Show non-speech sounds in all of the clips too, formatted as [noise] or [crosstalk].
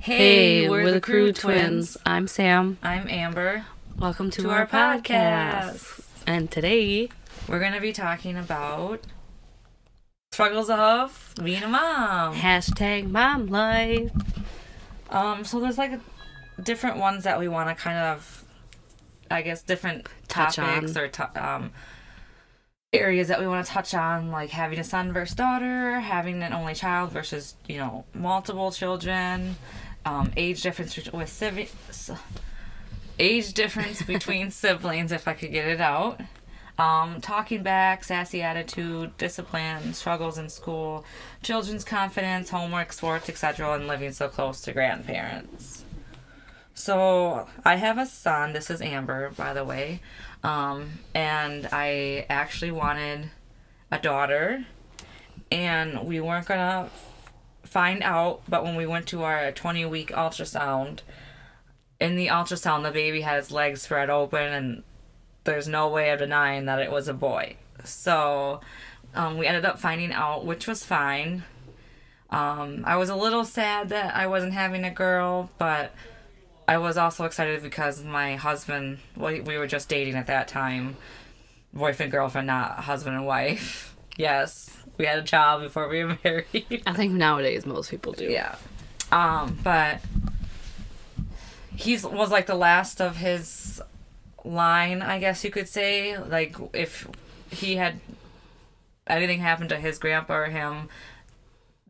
Hey, we're, the Crew Twins. I'm Sam. I'm Amber. Welcome to, To our, our podcast. podcast. And today, We're going to be talking about struggles of being a mom. hashtag mom life. Um, so there's like different ones that we want to kind of, I guess, different Touch topics on. or to, um, areas that we want to touch on, like having a son versus daughter, having an only child versus you know multiple children, um, age difference with civi- s- age difference between [laughs] siblings, if I could get it out. Um, talking back, sassy attitude, discipline, struggles in school, children's confidence, homework, sports, etc., and living so close to grandparents. So I have a son. This is Amber, by the way, um, and I actually wanted a daughter, and we weren't gonna find out. But when we went to our 20 week ultrasound, in the ultrasound, the baby had its legs spread open, and there's no way of denying that it was a boy. So um, we ended up finding out, which was fine. Um, I was a little sad that I wasn't having a girl, but I was also excited because my husband, well, we were just dating at that time, boyfriend, girlfriend, not husband and wife. [laughs] Yes, we had a child before we were [laughs] married. I think nowadays most people do. Yeah. Um, but he was like the last of his line, I guess you could say. Like if he had anything happened to his grandpa or him,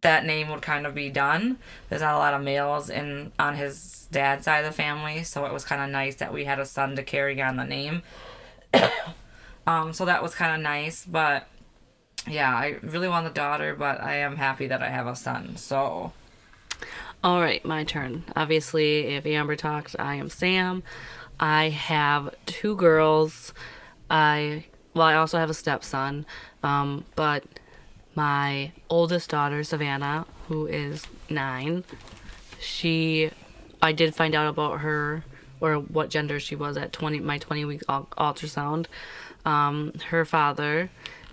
that name would kind of be done. There's not a lot of males in on his dad's side of the family, so it was kind of nice that we had a son to carry on the name. [coughs] um, so that was kind of nice, but yeah, I really want a daughter, but I am happy that I have a son. So All right, my turn. Obviously, if Amber talked, I am Sam. I have two girls. I well, I also have a stepson. Um, but my oldest daughter, Savannah, who is nine, she, I did find out about her or what gender she was at twenty my twenty week ultrasound. Um, her father,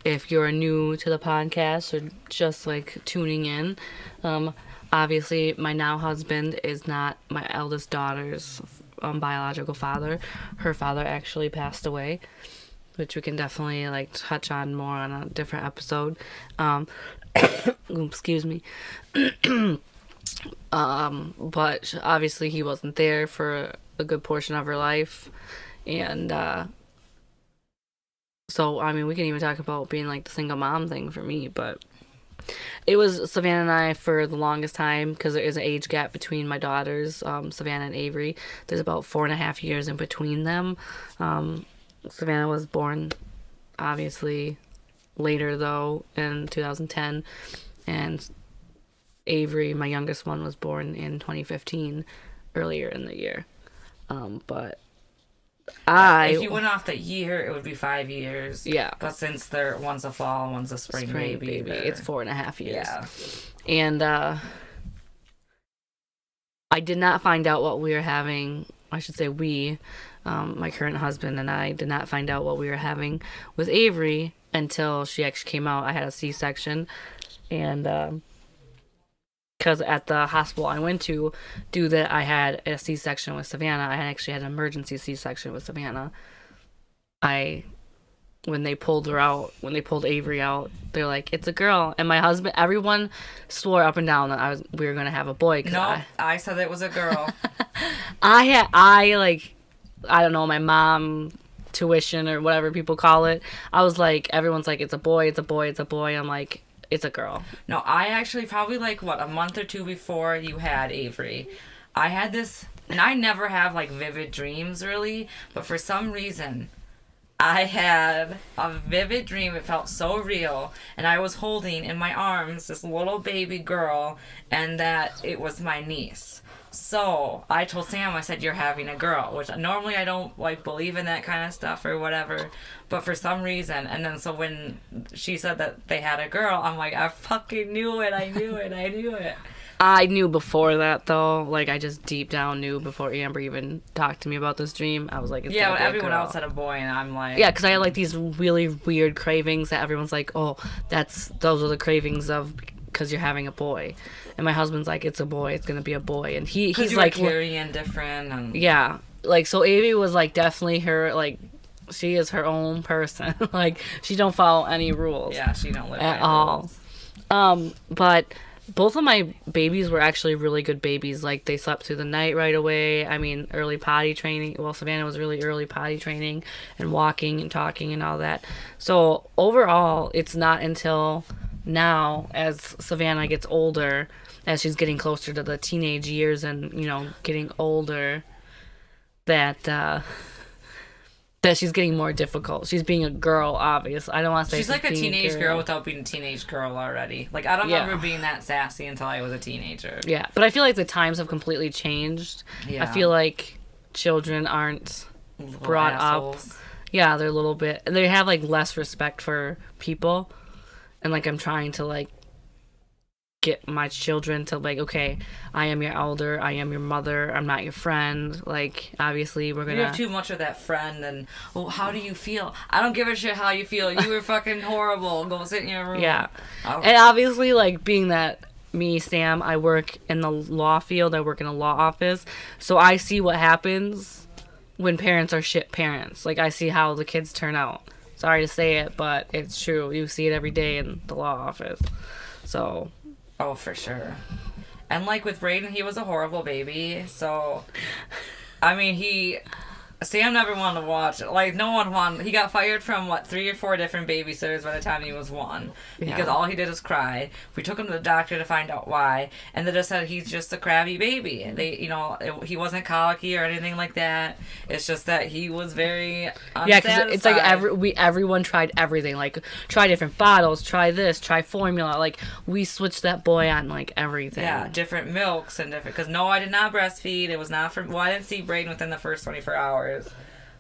if you're new to the podcast or just like tuning in, um, obviously my now husband is not my eldest daughter's um, biological father. Her father actually passed away, which we can definitely like touch on more on a different episode. Um, [coughs] excuse me. [coughs] um, but obviously he wasn't there for a good portion of her life, and uh, so I mean we can even talk about being like the single mom thing for me, but it was Savannah and I for the longest time because there is an age gap between my daughters, um, Savannah and Avery. There's about four and a half years in between them. Um, Savannah was born, obviously, later though in 2010, and Avery, my youngest one, was born in 2015, earlier in the year. Um, but I if you went off the year, it would be five years. yeah But since they're one's a fall one's a spring, spring baby, baby, it's four and a half years. yeah. and uh I did not find out what we were having. I should say we, um, my current husband and I did not find out what we were having with Avery until she actually came out. I had a C-section, and because at the hospital I went to, due that I had a C-section with Savannah, I actually had an emergency C-section with Savannah. I when they pulled her out, when they pulled Avery out, they're like, "It's a girl." And my husband, everyone swore up and down that I was we were gonna have a boy. No, I, I said it was a girl. [laughs] I had I like, I don't know, my mom tuition or whatever people call it. I was like, everyone's like, "It's a boy, it's a boy, it's a boy." I'm like, "It's a girl." no, I actually probably like what a month or two before you had Avery, I had this, and I never have like vivid dreams really, but for some reason. I had a vivid dream. It felt so real. And I was holding in my arms this little baby girl, and that it was my niece. So I told Sam, I said, You're having a girl, which normally I don't like believe in that kind of stuff or whatever. But for some reason, and then so when she said that they had a girl, I'm like, I fucking knew it. I knew it. I knew it. I knew before that though. Like I just deep down knew before Amber even talked to me about this dream. I was like, it's Yeah, but everyone else had a boy, and I'm like, Yeah, because I had like these really weird cravings that everyone's like, oh, that's those are the cravings of because you're having a boy, and my husband's like, it's a boy, it's gonna be a boy, and he he's like, carrying different and yeah, like so Avi was like definitely her like she is her own person, [laughs] like she don't follow any rules yeah, she don't live at all. Um, but both of my babies were actually really good babies. Like they slept through the night right away. I mean, early potty training. Well, Savannah was really early potty training and walking and talking and all that. So overall, it's not until now as Savannah gets older, as she's getting closer to the teenage years and you know getting older, that uh, that she's getting more difficult. She's being a girl, obvious. I don't want to say She's like a teenage girl without being a teenage girl already. Like I don't Yeah. remember being that sassy until I was a teenager. Yeah, but I feel like the times have completely changed. Yeah. I feel like children aren't Little brought up. Yeah, they're a little bit. They have like less respect for people, and like I'm trying to like get my children to like, okay, I am your elder, I am your mother, I'm not your friend. Like, obviously, we're gonna. You have too much of that friend and well, how do you feel? I don't give a shit how you feel. You were fucking [laughs] horrible. Go sit in your room. Yeah, Oh. and obviously, like being that me, Sam, I work in the law field. I work in a law office, so I see what happens when parents are shit parents. Like I see how the kids turn out. Sorry to say it, but it's true. You see it every day in the law office. So Oh, for sure. And like with Braden, he was a horrible baby. So, I mean, he. Sam never wanted to watch it. Like, no one wanted. He got fired from, what, three or four different babysitters by the time he was one. Because all he did was cry. We took him to the doctor to find out why. And they just said he's just a crabby baby. They, you know, it, he wasn't colicky or anything like that. It's just that he was very yeah, because it's like every we everyone tried everything. Like try different bottles, try this, try formula. Like we switched that boy on like everything. Yeah, different milks and different. Because no, I did not breastfeed. It was not from. Well, I didn't see Braden within the first 24 hours.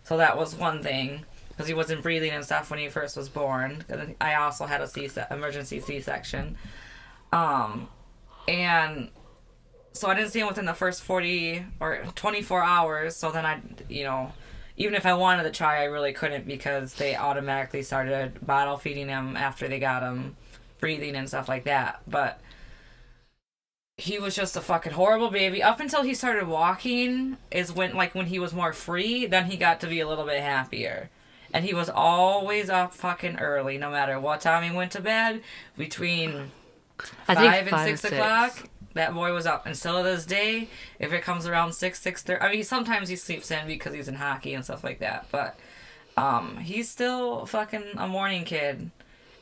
So that was one thing. Because he wasn't breathing and stuff when he first was born. then I also had a C emergency C section. Um, and so I didn't see him within the first 40 or 24 hours. So then I, you know, even if I wanted to try, I really couldn't because they automatically started bottle feeding him after they got him breathing and stuff like that. But he was just a fucking horrible baby. Up until he started walking is when like when he was more free then he got to be a little bit happier. And he was always up fucking early no matter what time he went to bed between five, and five six and o'clock that boy was up. And still to this day if it comes around six six thirty i mean sometimes he sleeps in because he's in hockey and stuff like that but um he's still fucking a morning kid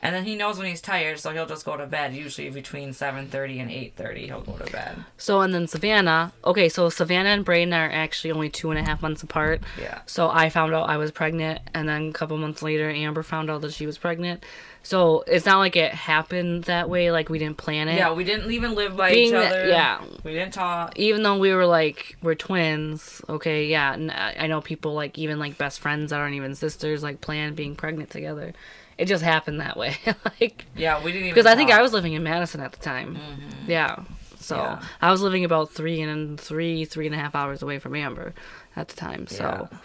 and then he knows when he's tired so he'll just go to bed usually between 7.30 and 8.30 he'll go to bed So and then Savannah. Okay, so Savannah and Braden are actually only two and a half months apart. Yeah. So I found out I was pregnant, and then a couple months later, Amber found out that she was pregnant. So it's not like it happened that way. Like we didn't plan it. yeah we didn't even live by Being each that- other yeah. we didn't talk Even though we were like we're twins. Okay, yeah. And I know people like even like best friends that aren't even sisters like plan being pregnant together. It just happened that way. [laughs] like yeah we didn't even because I think. I was living in Madison at the time. Mm-hmm. Yeah. So Yeah. I was living about three and three, three and a half hours away from Amber at the time. So, Yeah.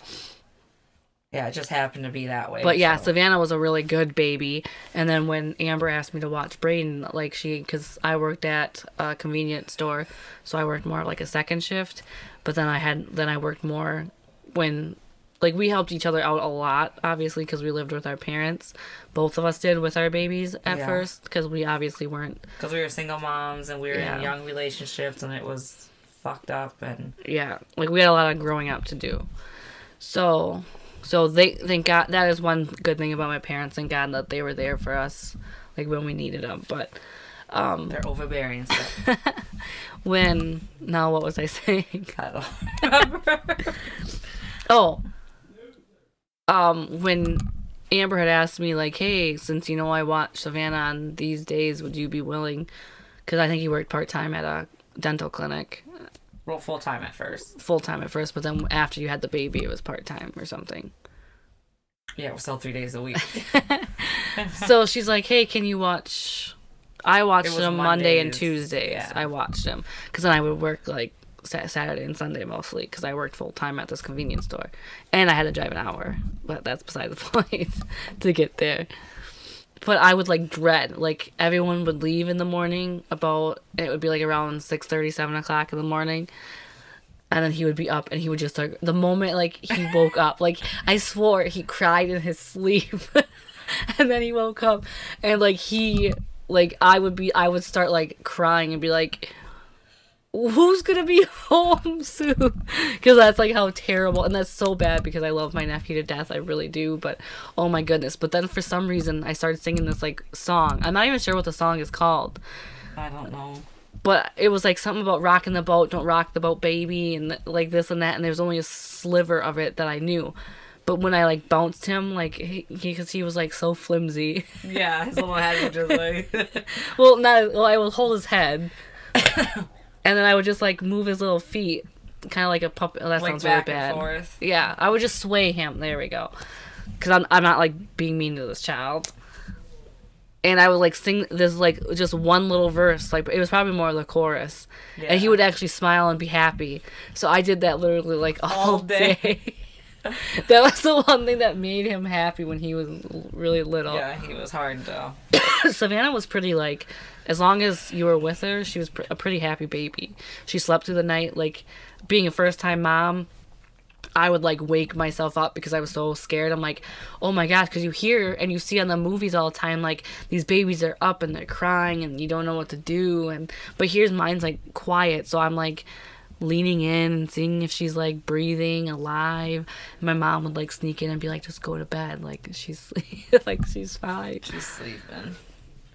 yeah it just happened to be that way but yeah, so. Savannah was a really good baby. And then when Amber asked me to watch Braden, like she, because I worked at a convenience store, so I worked more like a second shift. But then I had, then I worked more when, like we helped each other out a lot, obviously, because we lived with our parents. Both of us did with our babies at Yeah. first, because we obviously weren't because we were single moms and we were Yeah. in young relationships and it was fucked up and yeah like we had a lot of growing up to do so so they thank god that is one good thing about my parents and god that they were there for us like when we needed them but um they're overbearing stuff [laughs] when now what was i [laughs] saying i don't [laughs] remember oh um when amber had asked me like hey since you know i watch savannah on these days would you be willing? Because i think he worked part-time at a dental clinic. Well full time at first. Full-time at first but then after you had the baby it was part-time or something. Yeah it was still three days a week. [laughs] So she's like, "Hey, can you watch?" I watched him Monday and Tuesdays. yeah. I watched him because then I would work like Saturday and Sunday mostly because I worked full time at this convenience store, and I had to drive an hour. But that's beside the [laughs] point to get there. but I would like dread like everyone would leave in the morning about it would be like around six thirty, seven o'clock in the morning. And then he would be up and he would just start the moment like he [laughs] woke up, like I swore he cried in his sleep. [laughs] and then he woke up and like he like I would be I would start like crying and be like who's gonna be [laughs] home soon? Because that's like how terrible and that's so bad because i love my nephew to death i really do but oh my goodness. But then for some reason i started singing this like song. I'm not even sure what the song is called. I don't know. but it was like something about rocking the boat don't rock the boat baby and like this and that and there was only a sliver of it that i knew. But when i like bounced him like he because he was like so flimsy. Yeah, his little head was just like. [laughs] well not well i will hold his head [laughs] and then i would just like move his little feet. Kind of like a puppet oh, that like sounds really bad. yeah i would just sway him. There we go. Because I'm, I'm not like being mean to this child. And i would like sing this like just one little verse like it was probably more the chorus. Yeah. and he would actually smile and be happy. So i did that literally like [laughs] all, All day. day, [laughs] that was the one thing that made him happy when he was really little. Yeah, he was hard to. [coughs] Savannah was pretty like, as long as you were with her, she was pr- a pretty happy baby. She slept through the night. Like, being a first time mom, I would like wake myself up because I was so scared. I'm like, oh my gosh, because you hear and you see on the movies all the time like these babies are up and they're crying and you don't know what to do. And but here's mine's like quiet, so I'm like leaning in and seeing if she's like breathing alive. My mom would like sneak in and be like, just go to bed, like she's [laughs] like she's fine. She's sleeping.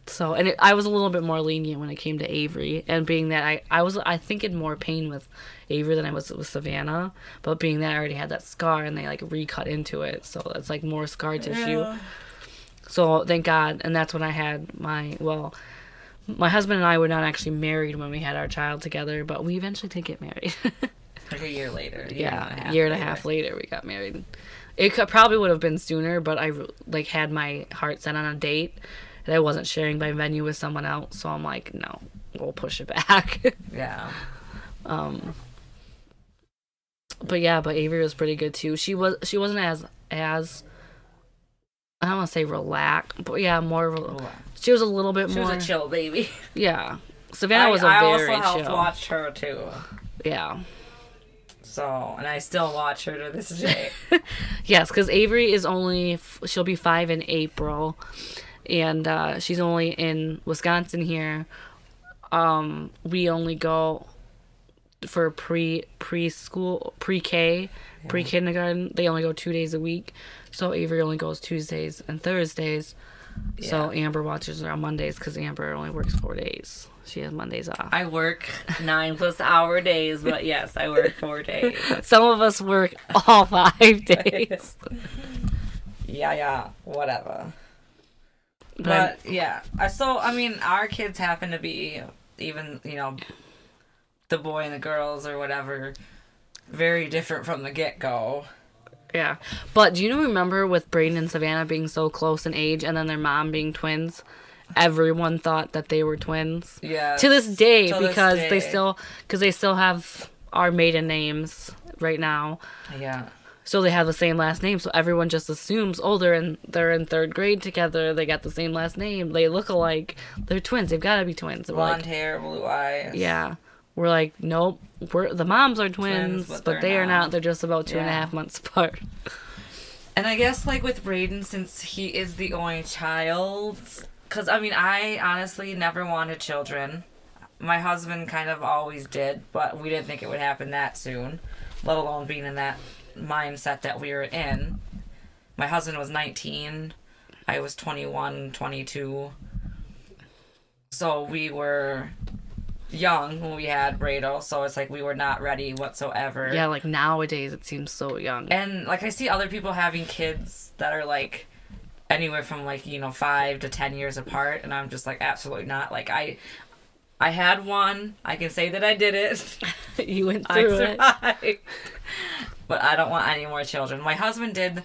So, and it, I was a little bit more lenient when it came to Avery, and being that I, I was, I think, in more pain with Avery than I was with Savannah. But being that I already had that scar, and they like recut into it, so it's like more scar tissue. Yeah. So thank God, and that's when I had my well, my husband and I were not actually married when we had our child together, but we eventually did get married. [laughs] Like a year later. year yeah, and a year and a half later we got married. It could, probably would have been sooner, but I like had my heart set on a date, and I wasn't sharing my venue with someone else. So I'm like, no, we'll push it back. [laughs] Yeah. um, but yeah, but Avery was pretty good too. She was she wasn't as as I don't want to say relaxed, but yeah, more. Rel- she was a little bit She more. was a chill baby. [laughs] Yeah, Savannah I, was a I very also helped chill. watch her too. Yeah. So, and I still watch her to this day. [laughs] Yes, because Avery is only f- she'll be five in April, and uh, she's only in Wisconsin here. Um, we only go for pre preschool pre K pre kindergarten. They only go two days a week, so Avery only goes Tuesdays and Thursdays. So Amber watches her on Mondays because Amber only works four days. She has Mondays off. I work nine plus hour days, but yes, I work four days. [laughs] Some of us work all five days. [laughs] Yeah, yeah, whatever. But But yeah, I so I mean, our kids happen to be even you know, the boy and the girls or whatever, very different from the get go. Yeah. But do you remember with Braden and Savannah being so close in age and then their mom being twins? Everyone thought that they were twins. Yeah. To this day, To this because they still because they still have our maiden names right now. Yeah. So they have the same last name. So everyone just assumes, oh, they're in they're in third grade together. They got the same last name. They look alike. They're twins. They've got to be twins. And Blonde like, hair, blue eyes. yeah. We're like, nope. We're the moms are twins, Twins, but but, they're are not. not. They're just about two and a half months [laughs] apart. And I guess like with Braden, since he is the only child, because I mean, I honestly never wanted children. My husband kind of always did, but we didn't think it would happen that soon, let alone being in that mindset that we were in. My husband was 19, I was 21, 22. So we were young when we had Brado, so it's like we were not ready whatsoever. Yeah, like nowadays it seems so young. And like I see other people having kids that are like anywhere from like, you know, 5 to 10 years apart and I'm just like absolutely not. Like I I had one. I can say that I did it. [laughs] you went I through it. But I don't want any more children. My husband did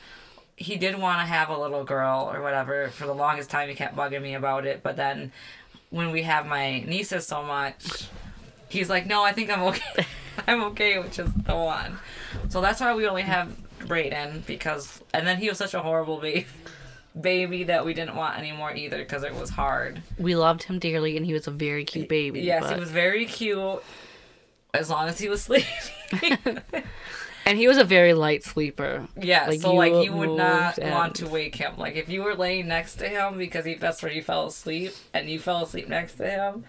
he did want to have a little girl or whatever. For the longest time he kept bugging me about it, but then when we have my nieces so much, he's like, "No, I think I'm okay. [laughs] I'm okay with just the one." So that's why we only have Braden because, and then he was such a horrible baby. baby that we didn't want anymore either because it was hard. We loved him dearly, and he was a very cute baby. Yes, but- he was very cute. As long as he was [laughs] sleeping. [laughs] and he was a very light sleeper. yeah, Like, so like you would not and- want to wake him. Like if you were laying next to him because he, that's where you fell asleep, and you fell asleep next to him,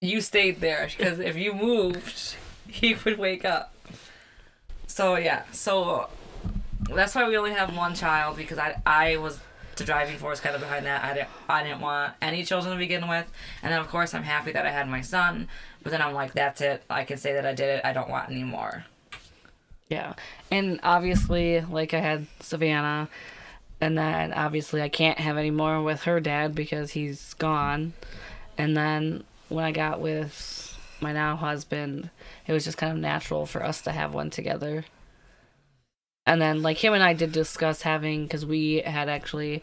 you stayed there [laughs] because if you moved, he would wake up. So yeah, so that's why we only have one child because I I was the driving force kind of behind that. I didn't I didn't want any children to begin with, and then of course I'm happy that I had my son. But then I'm like, that's it. I can say that I did it. I don't want any more. Yeah. And obviously, like I had Savannah, and then obviously I can't have any more with her dad because he's gone. And then when I got with my now husband, it was just kind of natural for us to have one together. And then, like, him and I did discuss having, because we had actually.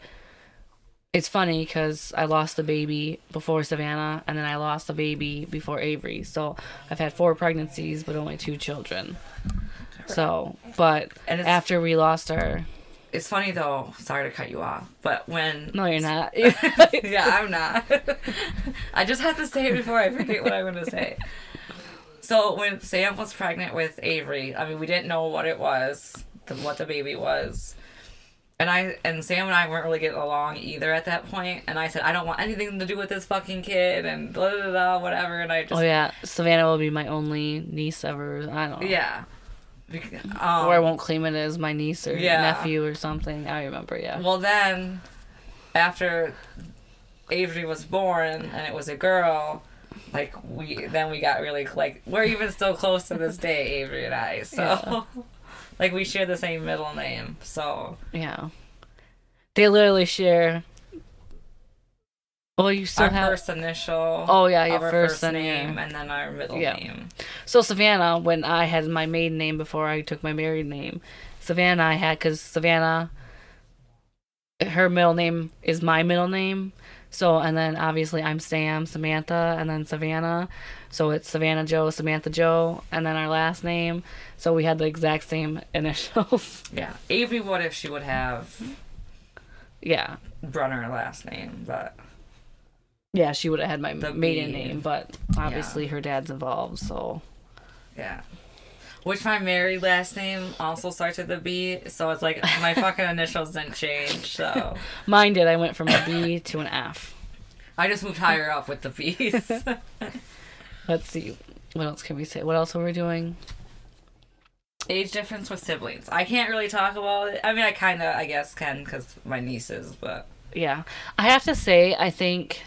It's funny because I lost the baby before Savannah, and then I lost the baby before Avery. So I've had four pregnancies, but only two children. So, but after we lost our, It's funny though. Sorry to cut you off, but when no, you're not. [laughs] [laughs] yeah, I'm not. [laughs] I just have to say it before I forget what I'm to say. So when Sam was pregnant with Avery, I mean, we didn't know what it was, the, what the baby was, and I and Sam and I weren't really getting along either at that point. And I said, I don't want anything to do with this fucking kid, and blah blah blah, whatever. And I just oh yeah, Savannah will be my only niece ever. I don't know. yeah. Um, Or I won't claim it as my niece or Yeah. nephew or something. I remember, yeah. Well, then, after Avery was born and it was a girl, like we then we got really like we're even still close to this day, Avery and I. So, [laughs] like we share the same middle name. So Yeah. They literally share. Well, you still our have. first initial. Oh, yeah, your our first first name, and then our middle Yeah. name. So Savannah, when I had my maiden name before I took my married name, Savannah I had because Savannah, her middle name is my middle name. So and then obviously I'm Sam, Samantha, and then Savannah. So it's Savannah Joe, Samantha Joe, and then our last name. So we had the exact same [laughs] initials. Yeah, Avery. What if she would have yeah, Brunner last name? But yeah, she would have had my The maiden name, but obviously her dad's involved. So yeah. Which my married last name also starts with a B, so it's like my [laughs] fucking initials didn't change. So mine did. I went from a B to an F. I just moved higher up with the B's. [laughs] Let's see. What else can we say? What else are we doing? Age difference with siblings. I can't really talk about it. I mean, I kind of, I guess, can because my nieces, but Yeah. I have to say, I think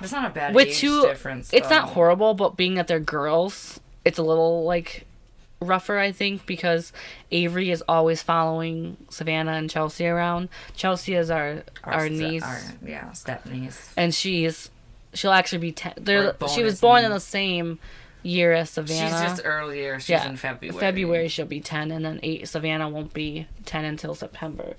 it's not a bad With age two- difference. it's not horrible, but being that they're girls, it's a little like rougher, I think, because Avery is always following Savannah and Chelsea around. Chelsea is our our, ste- niece, our- yeah, step niece. and she's she'll actually be ten. She was born in the same year as Savannah. She's just earlier. She's yeah, in February. February she'll be ten, and then eight. Savannah won't be ten until September.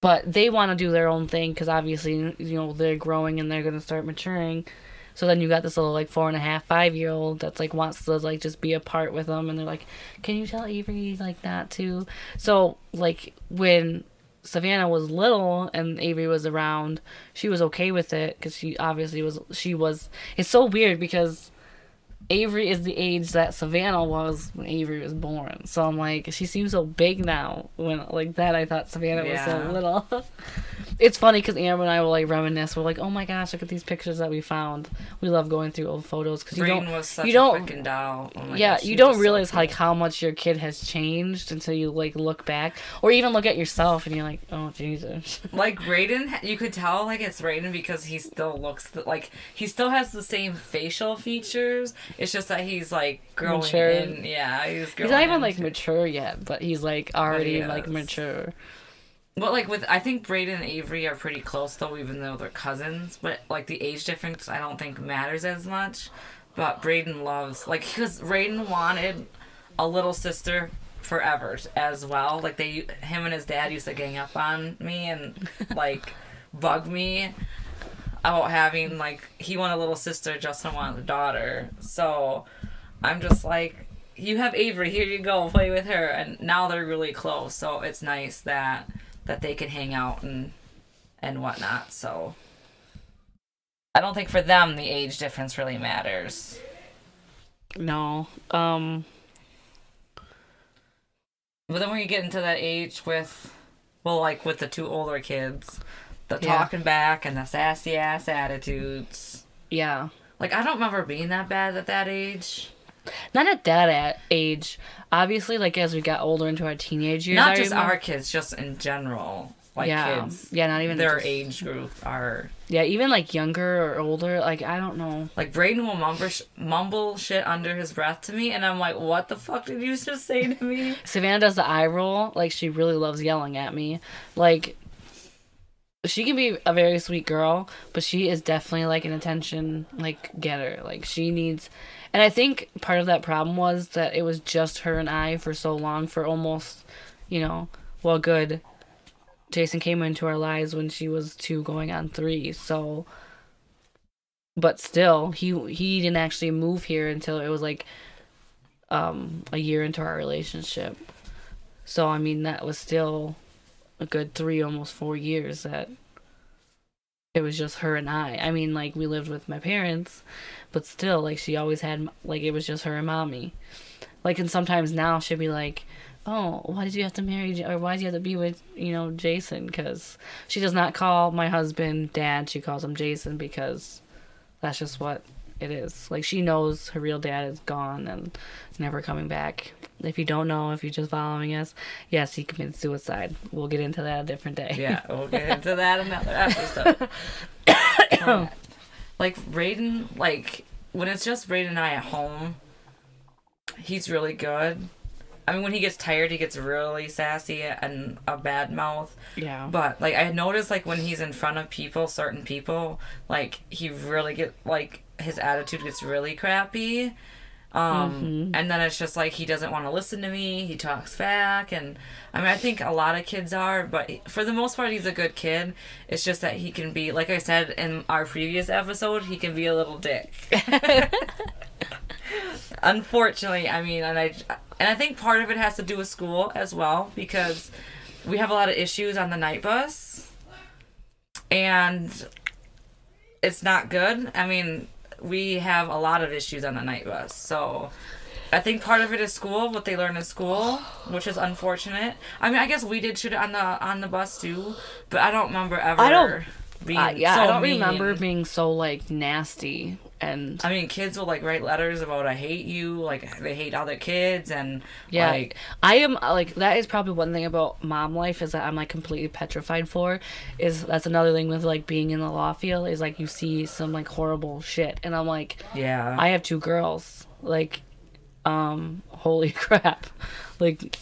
But they want to do their own thing because obviously you know they're growing and they're gonna start maturing. So then you got this little like four and a half, five year old that's like wants to like just be a part with them, and they're like, "Can you tell Avery like that too?" So like when Savannah was little and Avery was around, she was okay with it because she obviously was. She was. It's so weird because Avery is the age that Savannah was when Avery was born. So I'm like, she seems so big now. When like that, I thought Savannah was so little. [laughs] it's funny because Amber and I will like reminisce. We're like, oh my gosh, look at these pictures that we found. We love going through old photos because you don't. you don't- freaking doll. Oh yeah, gosh, you don't was so realize like how much your kid has changed until you like look back, or even look at yourself and you're like, oh Jesus. [laughs] Like Braden, you could tell like it's Braden because he still looks th- like he still has the same facial features. It's just that he's like growing Mature. in. Yeah, he's growing. He's not even like mature yet, but he's like already like mature. But like with, I think Braden and Avery are pretty close though, even though they're cousins. But like the age difference, I don't think matters as much. But Braden loves like because Braden wanted a little sister forever as well. Like they, him and his dad used to gang up on me and [laughs] like bug me about having like he wanted a little sister, Justin wanted a daughter. So I'm just like you have Avery, here you go, play with her. And now they're really close, so it's nice that that they can hang out and and whatnot. So I don't think for them the age difference really matters. No. Um. But then when you get into that age with, well, like with the two older kids, the Yeah. talking back and the sassy ass attitudes. Yeah. Like I don't remember being that bad at that age. Not at that age. Obviously, like as we got older into our teenage years. Not I just remember- our kids, just in general. Like yeah. kids. Yeah. Not even Their just- age group are Yeah. Even like younger or older. Like I don't know. like Braden will mumble, sh- mumble shit under his breath to me, and I'm like, "What the fuck did you just say to me?" [laughs] Savannah does the eye roll. Like she really loves yelling at me. Like she can be a very sweet girl, but she is definitely like an attention like getter. Like she needs and I think part of that problem was that it was just her and I for so long for almost, you know, well good. Jason came into our lives when she was 2 going on 3. So but still, he he didn't actually move here until it was like um a year into our relationship. So I mean that was still a good 3 almost 4 years that it was just her and I. I mean like we lived with my parents, but still like she always had like it was just her and mommy. Like and sometimes now she'll be like, "Oh, why did you have to marry or why did you have to be with, you know, Jason?" cuz she does not call my husband dad, she calls him Jason because that's just what it is. Like she knows her real dad is gone and never coming back. If you don't know, if you're just following us, yes, he committed suicide. We'll get into that a different day. Yeah, we'll get [laughs] into that another episode. [coughs] like Braden, like when it's just Braden and I at home, he's really good. I mean, when he gets tired, he gets really sassy and a bad mouth. Yeah. But like I noticed, like when he's in front of people, certain people, like he really get like his attitude gets really crappy. Um, and then it's just like he doesn't want to listen to me. He talks back, and I mean, I think a lot of kids are, but for the most part, he's a good kid. It's just that he can be, like I said in our previous episode, he can be a little dick. [laughs] Unfortunately, I mean, and I and I think part of it has to do with school as well because we have a lot of issues on the night bus, and it's not good. I mean, we have a lot of issues on the night bus, so. I think part of it is school, what they learn in school, which is unfortunate. I mean, I guess we did shit on the on the bus too, but I don't remember ever. I don't- Being Uh, yeah, so I don't mean. remember being so like nasty and I mean, kids will like write letters about "I hate you," like they hate other kids, and yeah. like I am like that is probably one thing about mom life is that I'm like completely petrified for is that's another thing with like being in the law field is like you see some like horrible shit and I'm like yeah, I have two girls like um holy [laughs] crap like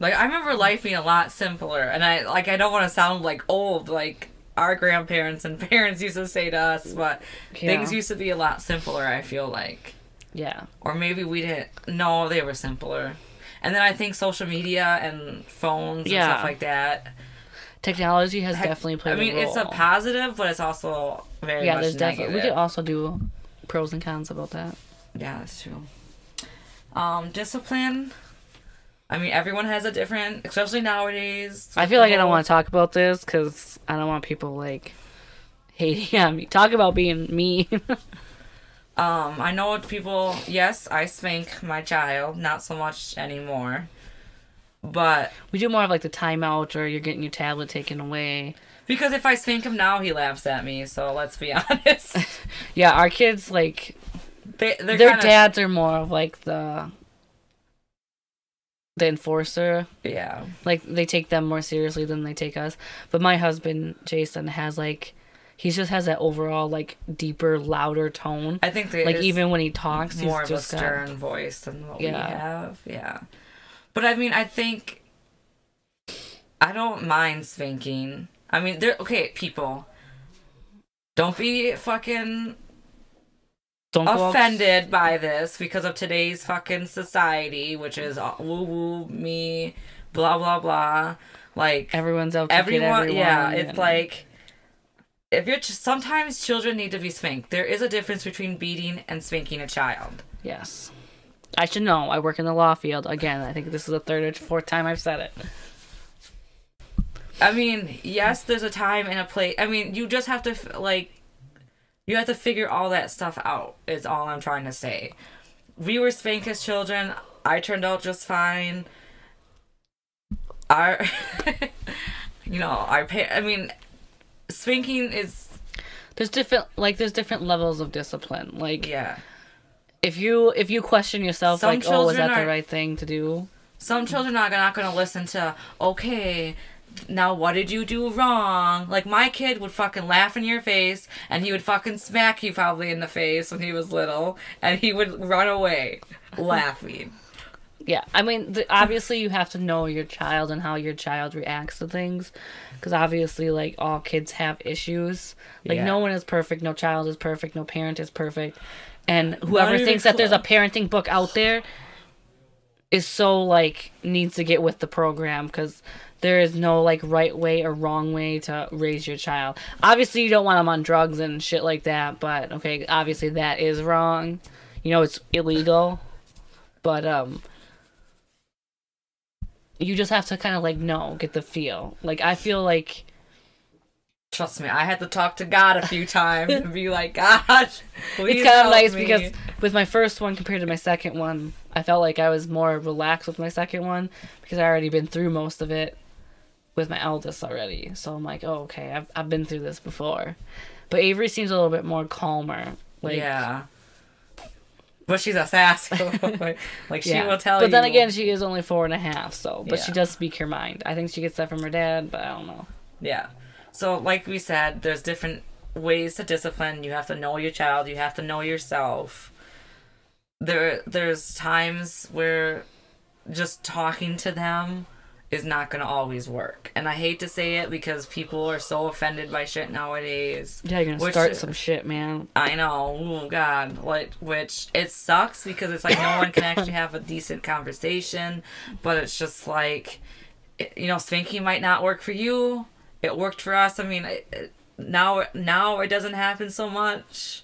like I remember life being a lot simpler, and I like I don't want to sound like old, like our grandparents and [laughs] parents used to say to us, but things used to be a lot simpler. I feel like, yeah or maybe we didn't. No, they were simpler. And then I think social media and phones and stuff like that. technology has definitely played I mean, a it's a positive, but it's also very yeah there's negative. definitely we could also do pros and cons about that Yeah, that's true. Um, discipline. I mean, everyone has a different, especially nowadays. I feel like I don't want to talk about this because I don't want people like hating on me. Talk about being mean. [laughs] Um, I know people. Yes, I spank my child. Not so much anymore. But we do more of like the timeout or you're getting your tablet taken away. because if I spank him now, he laughs at me. So let's be [laughs] honest. [laughs] Yeah, our kids like they, they're their kinda, dads are more of like the the enforcer. Yeah. Like they take them more seriously than they take us. But my husband Jason has like he just has that overall like deeper, louder tone. I think Like even when he talks, more he's of a just got- stern voice than what we Yeah. have. Yeah. But I mean, I think I don't mind spanking. I mean, they're okay, people. Don't be fucking don't offended by this because of today's fucking society, which is woo woo me, blah blah blah. Like Everyone's out everyone, everyone. yeah, it's like if you're just, sometimes children need to be spanked. There is a difference between beating and spanking a child. yes. I should know. I work in the law field. Again, I think this is the third or fourth time I've said it. I mean, yes, there's a time and a place. I mean, you just have to like, you have to figure all that stuff out. Is all I'm trying to say. We were spanked as children. I turned out just fine. Our, [laughs] you know, our pa- I mean, spanking is There's different like there's different levels of discipline. Like yeah. if you if you question yourself Some like, oh, was that the right thing to do? Some children are not going to listen to, okay, now what did you do wrong? Like, my kid would fucking laugh in your face, and he would fucking smack you probably in the face when he was little, and he would run away [laughs] laughing. Yeah, I mean, th- obviously you have to know your child and how your child reacts to things, because obviously, like all kids have issues. Like Yeah. no one is perfect, no child is perfect, no parent is perfect, and whoever even thinks that there's a parenting book out there is so like needs to get with the program because there is no like right way or wrong way to raise your child. Obviously, you don't want them on drugs and shit like that, but okay, obviously that is wrong. You know, it's illegal, but um you just have to kind of like know, get the feel. Like I feel like Trust me, I had to talk to God a few times and be like, [laughs] God, please it's kind of nice me." because with my first one compared to my second one, I felt like I was more relaxed with my second one because I already been through most of it with my eldest already. So I'm like, oh, okay, I've I've been through this before. But Avery seems a little bit more calmer. Like, yeah. But she's a sass. [laughs] like, she yeah. will tell But you. then again, she is only four and a half. So, but she does speak her mind. I think she gets that from her dad, but I don't know. Yeah. So, like we said, there's different ways to discipline. You have to know your child. You have to know yourself. There, there's times where just talking to them is not gonna always work. And I hate to say it because people are so offended by shit nowadays. Yeah, you're gonna Which- start some shit, man. I know, oh god, like which it sucks because it's like no one can actually [laughs] have a decent conversation, but it's just like, it, you know, spanking might not work for you. It worked for us. I mean, it, it, now now it doesn't happen so much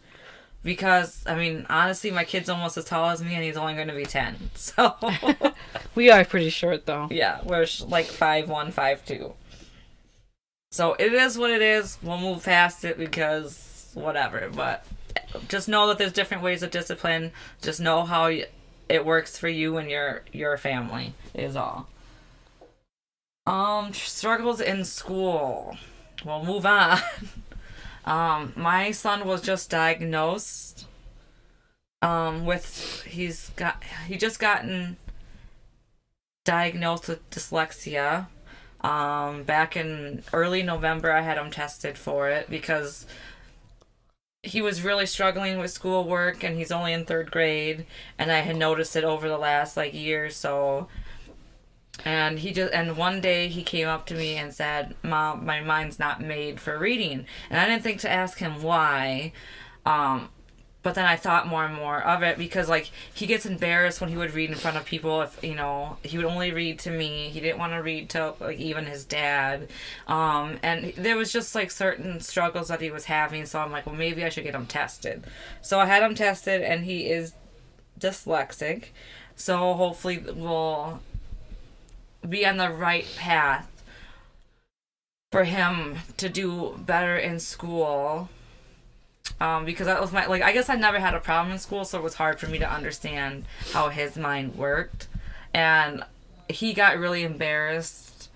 because I mean, honestly, my kid's almost as tall as me, and he's only going to be ten. [laughs] So [laughs] We are pretty short though. yeah, we're sh- like five one, five two. So it is what it is. We'll move past it because whatever. But just know that there's different ways of discipline. Just know how y- it works for you and your your family is all. Um, struggles in school. We'll move on. [laughs] um, my son was just diagnosed. Um, with he's got he just gotten diagnosed with dyslexia. Um, back in early November, I had him tested for it because he was really struggling with schoolwork and he's only in third grade. And I had noticed it over the last like year so. And he just, and one day he came up to me and said, Mom, my mind's not made for reading. And I didn't think to ask him why. Um, but then I thought more and more of it because like he gets embarrassed when he would read in front of people if you know he would only read to me he didn't want to read to like even his dad um and there was just like certain struggles that he was having so I'm like well maybe I should get him tested so I had him tested and he is dyslexic so hopefully we'll be on the right path for him to do better in school um, because that was my like I guess I never had a problem in school, so it was hard for me to understand how his mind worked, and he got really embarrassed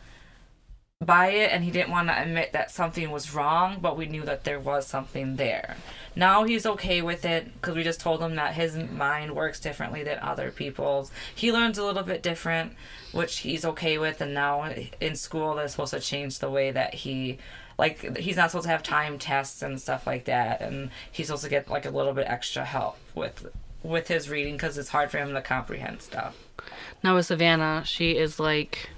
by it, and he didn't want to admit that something was wrong, but we knew that there was something there. Now he's okay with it because we just told him that his mind works differently than other people's. He learns a little bit different, which he's okay with, and now in school they're supposed to change the way that he like he's not supposed to have time tests and stuff like that and he's supposed to get like a little bit extra help with with his reading because it's hard for him to comprehend stuff Now with Savannah, she is like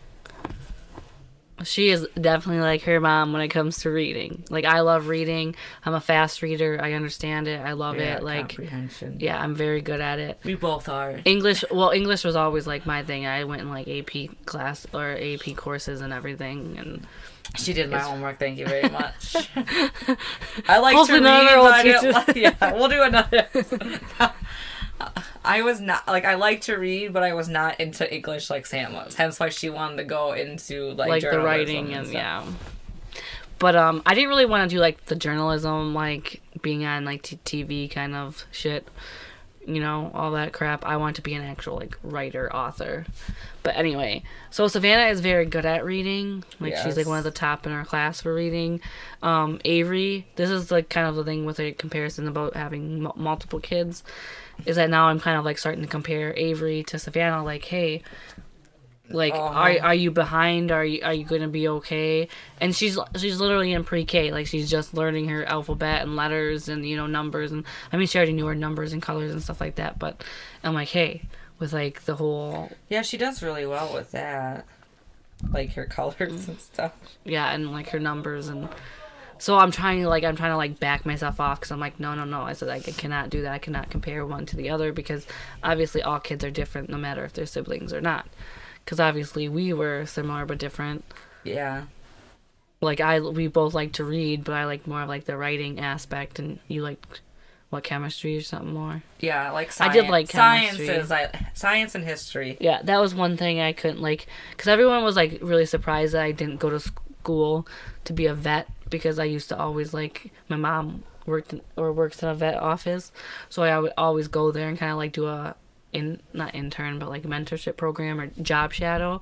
she is definitely like her mom when it comes to reading. Like I love reading. I'm a fast reader. I understand it. I love Yeah, it. Like comprehension yeah, I'm very good at it. we both are English, well, English was always like my thing. I went in like AP class or AP courses and everything, and she did my homework thank you very much [laughs] i like to read none of but I don't- teachers- [laughs] yeah we'll do another [laughs] I was not like I like to read, but I was not into English like Sam was. Hence why she wanted to go into like, like the writing and stuff. yeah. But um, I didn't really want to do like the journalism, like being on like t- TV kind of shit, you know, all that crap. I want to be an actual like writer, author. But anyway, so Savannah is very good at reading. Like she's like one of the top in our class for reading. Um, Avery, this is like kind of the thing with a comparison about having m- multiple kids, is that now I'm kind of like starting to compare Avery to Savannah. Like, hey, like Uh-huh. are are you behind are you are you going to be okay and she's she's literally in pre-k like she's just learning her alphabet and letters and you know numbers and i mean she already knew her numbers and colors and stuff like that but i'm like hey with like the whole Yeah, she does really well with that. Like her [laughs] colors and stuff. yeah and like her numbers and so i'm trying to like i'm trying to like back myself off because i'm like no no no i said like, i cannot do that i cannot compare one to the other because obviously all kids are different no matter if they're siblings or not because obviously we were similar but different Yeah. like I we both like to read, but I like more of like the writing aspect, and you like what chemistry or something more. Yeah, like science. I did like science chemistry. is I, science and history. Yeah, that was one thing I couldn't like because everyone was like really surprised that I didn't go to school to be a vet because I used to always like my mom worked in, or works in a vet office, so I would always go there and kind of like do a in not intern but like mentorship program or job shadow.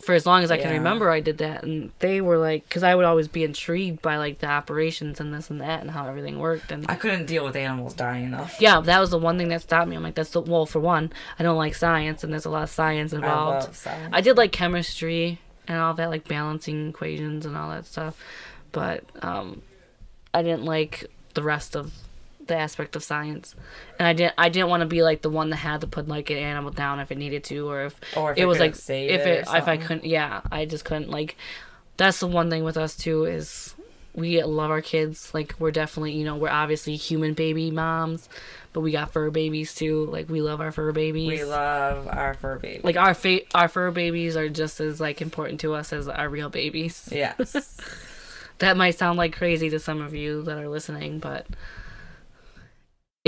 For as long as I can Yeah. remember, I did that, and they were like, because I would always be intrigued by like the operations and this and that and how everything worked, and I couldn't deal with animals dying though. yeah, that was the one thing that stopped me. I'm like, that's the well, for one, I don't like science, and there's a lot of science involved. I love science. I did like chemistry and all that, like balancing equations and all that stuff, but um, I didn't like the rest of the aspect of science, and I didn't. I didn't want to be like the one that had to put like an animal down if it needed to, or if Or if it it was like if it it if I couldn't. Yeah, I just couldn't like. That's the one thing with us too is we love our kids. Like we're definitely you know we're obviously human baby moms, but we got fur babies too. Like we love our fur babies we love our fur babies. like our fa- our fur babies are just as like important to us as our real babies. yes. [laughs] That might sound like crazy to some of you that are listening, but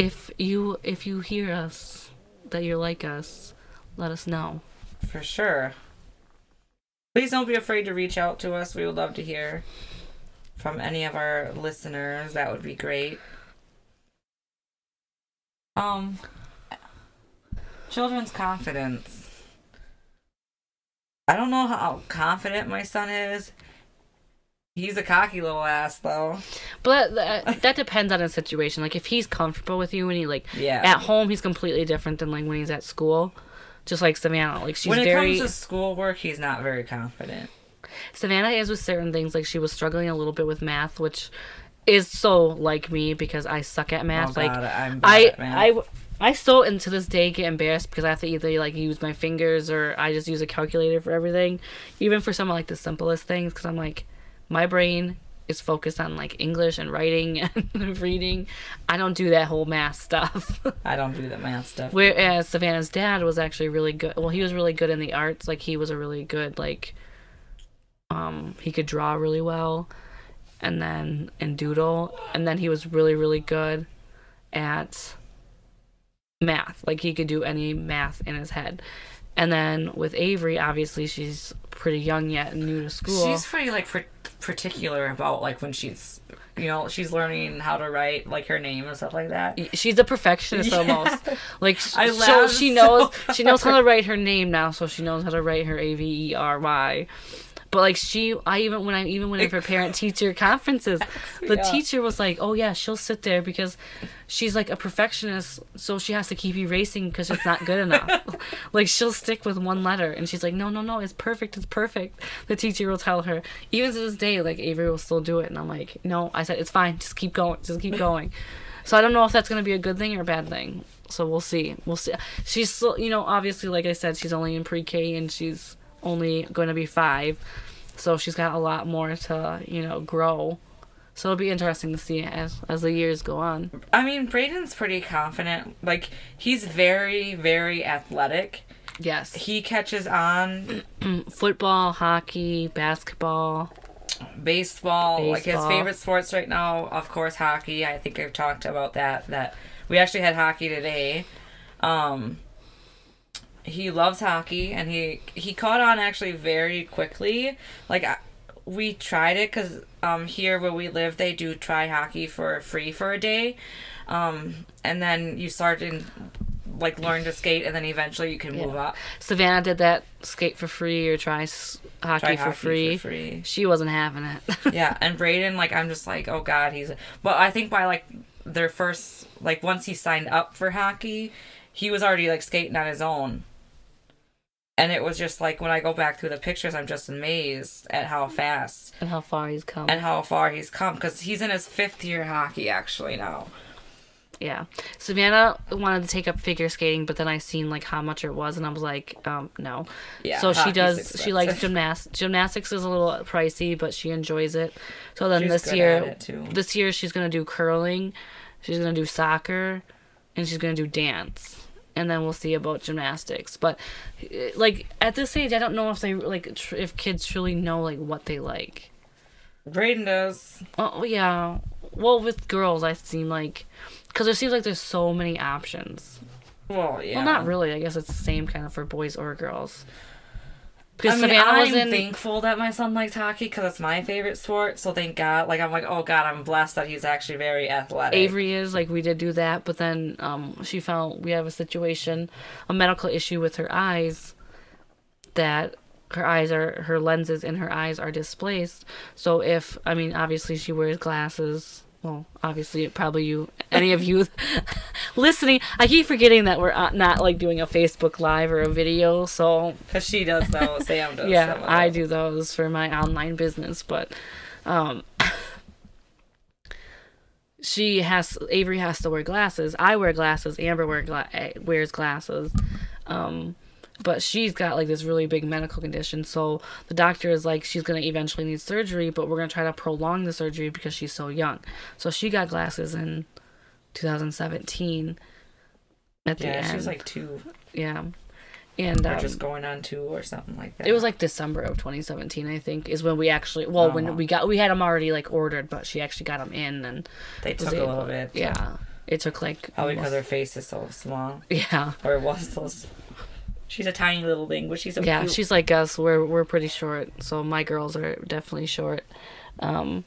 if you if you hear us that you're like us, let us know. For sure. Please don't be afraid to reach out to us. We would love to hear from any of our listeners. That would be great. Um children's confidence. I don't know how confident my son is. He's a cocky little ass though. But that, uh, that depends on the situation. Like if he's comfortable with you and he like Yeah. at home, he's completely different than like when he's at school. Just like Savannah, like she's when it very comes to schoolwork, he's not very confident. Savannah is with certain things. Like she was struggling a little bit with math, which is so like me because I suck at math. oh, like God, I, at math. I, I still and to this day get embarrassed because I have to either like use my fingers or I just use a calculator for everything, even for some of like the simplest things. Because I'm like, my brain is focused on like English and writing [laughs] and reading. I don't do that whole math stuff. [laughs] I don't do that math stuff. Whereas Savannah's dad was actually really good. Well, he was really good in the arts. Like he was a really good like. Um, he could draw really well, and then and doodle, and then he was really really good at math. Like he could do any math in his head. And then with Avery, obviously she's pretty young yet and new to school. She's pretty like par- particular about like when she's you know she's learning how to write like her name and stuff like that. She's a perfectionist [laughs] almost. Like I laughed she so knows she [laughs] knows how to write her name now, so she knows how to write her A V E R Y. But like she, I even when I even went in for parent teacher conferences, [laughs] the Yeah. teacher was like, "Oh yeah, she'll sit there because she's like a perfectionist, so she has to keep erasing because it's not good enough. [laughs] [laughs] like she'll stick with one letter, and she's like, "No, no, no, it's perfect, it's perfect." The teacher will tell her, even to this day, like Avery will still do it, and I'm like, "No," I said, "It's fine, just keep going, just keep going." So I don't know if that's gonna be a good thing or a bad thing. So we'll see. We'll see. She's still, you know, obviously, like I said, she's only in pre-K and she's only going to be five, so she's got a lot more to, you know, grow. So it'll be interesting to see as as the years go on. I mean, Braden's pretty confident. Like he's very very athletic. Yes, He catches on [clears throat] football, hockey, basketball. baseball, baseball, like his favorite sports right now, of course, hockey. I think I've talked about that. That we actually had hockey today. Um, he loves hockey, and he he caught on actually very quickly. Like I, we tried it because um here where we live, they do try hockey for free for a day, um, and then you start in like learn to skate, and then eventually you can move up. Savannah did that skate for free or try s- hockey, Try for, hockey free. for free. She wasn't having it. [laughs] yeah, and Braden, like, I'm just like, oh god, he's. But I think by like their first, like, once he signed up for hockey, he was already like skating on his own. And it was just like when I go back through the pictures, I'm just amazed at how fast and how far he's come. and how far he's come because he's in his fifth year hockey actually now. Yeah. Savannah wanted to take up figure skating, but then I seen like how much it was and I was like, um, no. Yeah, So she does she likes gymnastics. Gymnastics is a little pricey, but she enjoys it. So then She's this year at it, too. this year she's gonna do curling, she's gonna do soccer, and she's gonna do dance. And then we'll see about gymnastics. But eh, like at this age I don't know if they like tr- if kids truly know like what they like. Braden does. Oh yeah. Well, with girls, I seem like because it seems like there's so many options. Well, yeah. Well, not really. I guess it's the same kind of for boys or girls. Because I mean, Savannah I'm was in. thankful that my son likes hockey because it's my favorite sport. So thank God. Like I'm like, oh God, I'm blessed that he's actually very athletic. Avery is like we did do that, but then um, she found we have a situation, a medical issue with her eyes, that her eyes are her lenses in her eyes are displaced. So if I mean, obviously she wears glasses. Well, obviously, probably you, any of you [laughs] listening. I keep forgetting that we're uh, not like doing a Facebook Live or a video. So Because she does though. Sam does. yeah, of I do those for my online business, but um [laughs] she has Avery has to wear glasses. I wear glasses. Amber wear gla- eh, wears glasses. Um but she's got like this really big medical condition, so the doctor is like she's gonna eventually need surgery, but we're gonna try to prolong the surgery because she's so young. So she got glasses in 2017. At the Yeah, end, she's like two, yeah, and or um, just going on two, or something like that. it was like December of 2017, I think, is when we actually. Well, Oh. when we got, we had them already like ordered, but she actually got them in, and they was took a little bit. Yeah, it took like. Probably because her face is so small, [laughs] Yeah, or it was so. s- She's a tiny little thing, but she's so yeah, cute. she's like us. We're we're pretty short, so my girls are definitely short. Um,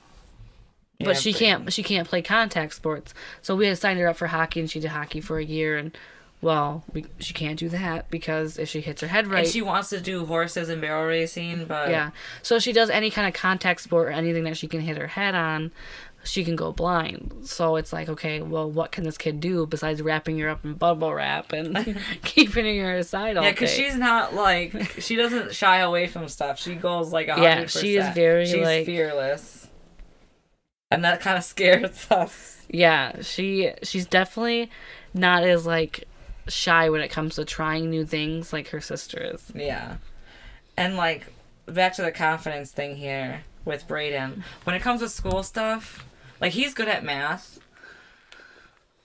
Yeah, but she pretty- can't she can't play contact sports, so we had signed her up for hockey, and she did hockey for a year, and well, we, she can't do that because if she hits her head right, And she wants to do horses and barrel racing, but Yeah. So she does any kind of contact sport or anything that she can hit her head on, she can go blind. So it's like, okay, well, what can this kid do besides wrapping her up in bubble wrap and [laughs] [laughs] keeping her aside all Yeah, because she's not like she doesn't shy away from stuff. She goes like a Yeah, she is very, she's like- fearless, and that kind of scares [laughs] us. yeah, she she's definitely not as like shy when it comes to trying new things like her sister is. Yeah, and like back to the confidence thing here with Braden. When it comes to school stuff, like he's good at math.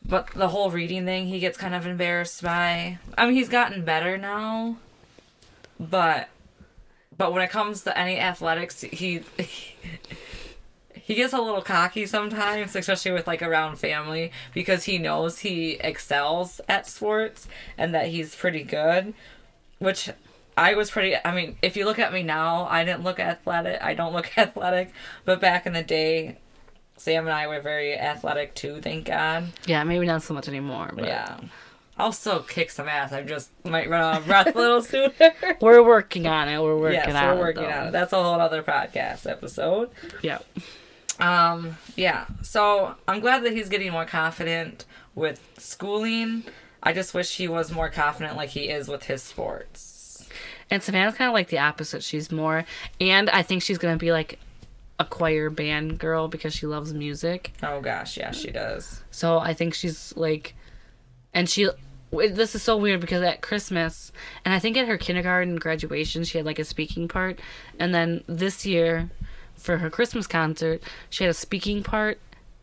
But the whole reading thing, he gets kind of embarrassed by. I mean, he's gotten better now, but but when it comes to any athletics, he [laughs] he gets a little cocky sometimes, especially with like around family, because he knows he excels at sports and that he's pretty good. Which I was pretty. I mean, if you look at me now, I didn't look athletic. I don't look [laughs] athletic, but back in the day, Sam and I were very athletic too. Thank God. Yeah, maybe not so much anymore, but Yeah. I'll still kick some ass. I just might run out of breath a little [laughs] sooner. we're working on it. We're working yes, on we're it. working though. on it. That's a whole other podcast episode. Yeah. Um, yeah. So I'm glad that he's getting more confident with schooling. I just wish he was more confident like he is with his sports. And Savannah's kind of like the opposite. She's more, and I think she's gonna be like a choir band girl because she loves music. Oh gosh, yeah, she does. So I think she's like, and she. This is so weird because at Christmas, and I think at her kindergarten graduation, she had like a speaking part, and then this year, for her Christmas concert, she had a speaking part,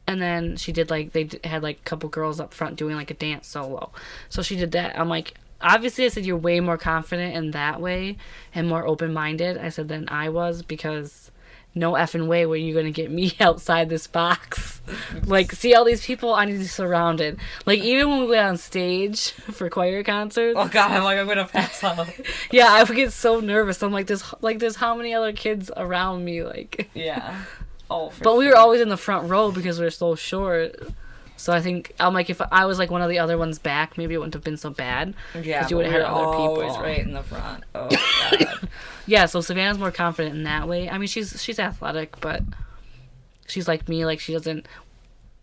and then she did like they had like a couple girls up front doing like a dance solo. So she did that. I'm like, obviously, I said you're way more confident in that way and more open minded. I said than I was because no effing way where you're gonna get me [laughs] outside this box. [laughs] like, see all these people, I need to be surrounded. Like, even when we went on stage [laughs] for choir concerts, Oh god, I'm like I'm gonna pass out. yeah, I would get so nervous. I'm like, there's like, there's how many other kids around me, like. yeah. Oh. But we were always in the front row because we are so short. So I think I'm like, if I was like one of the other ones back, maybe it wouldn't have been so bad. Yeah, you would've we had other people. right in the front. Oh [laughs] god. Yeah, so Savannah's more confident in that way. I mean, she's she's athletic, but she's like me. Like she doesn't.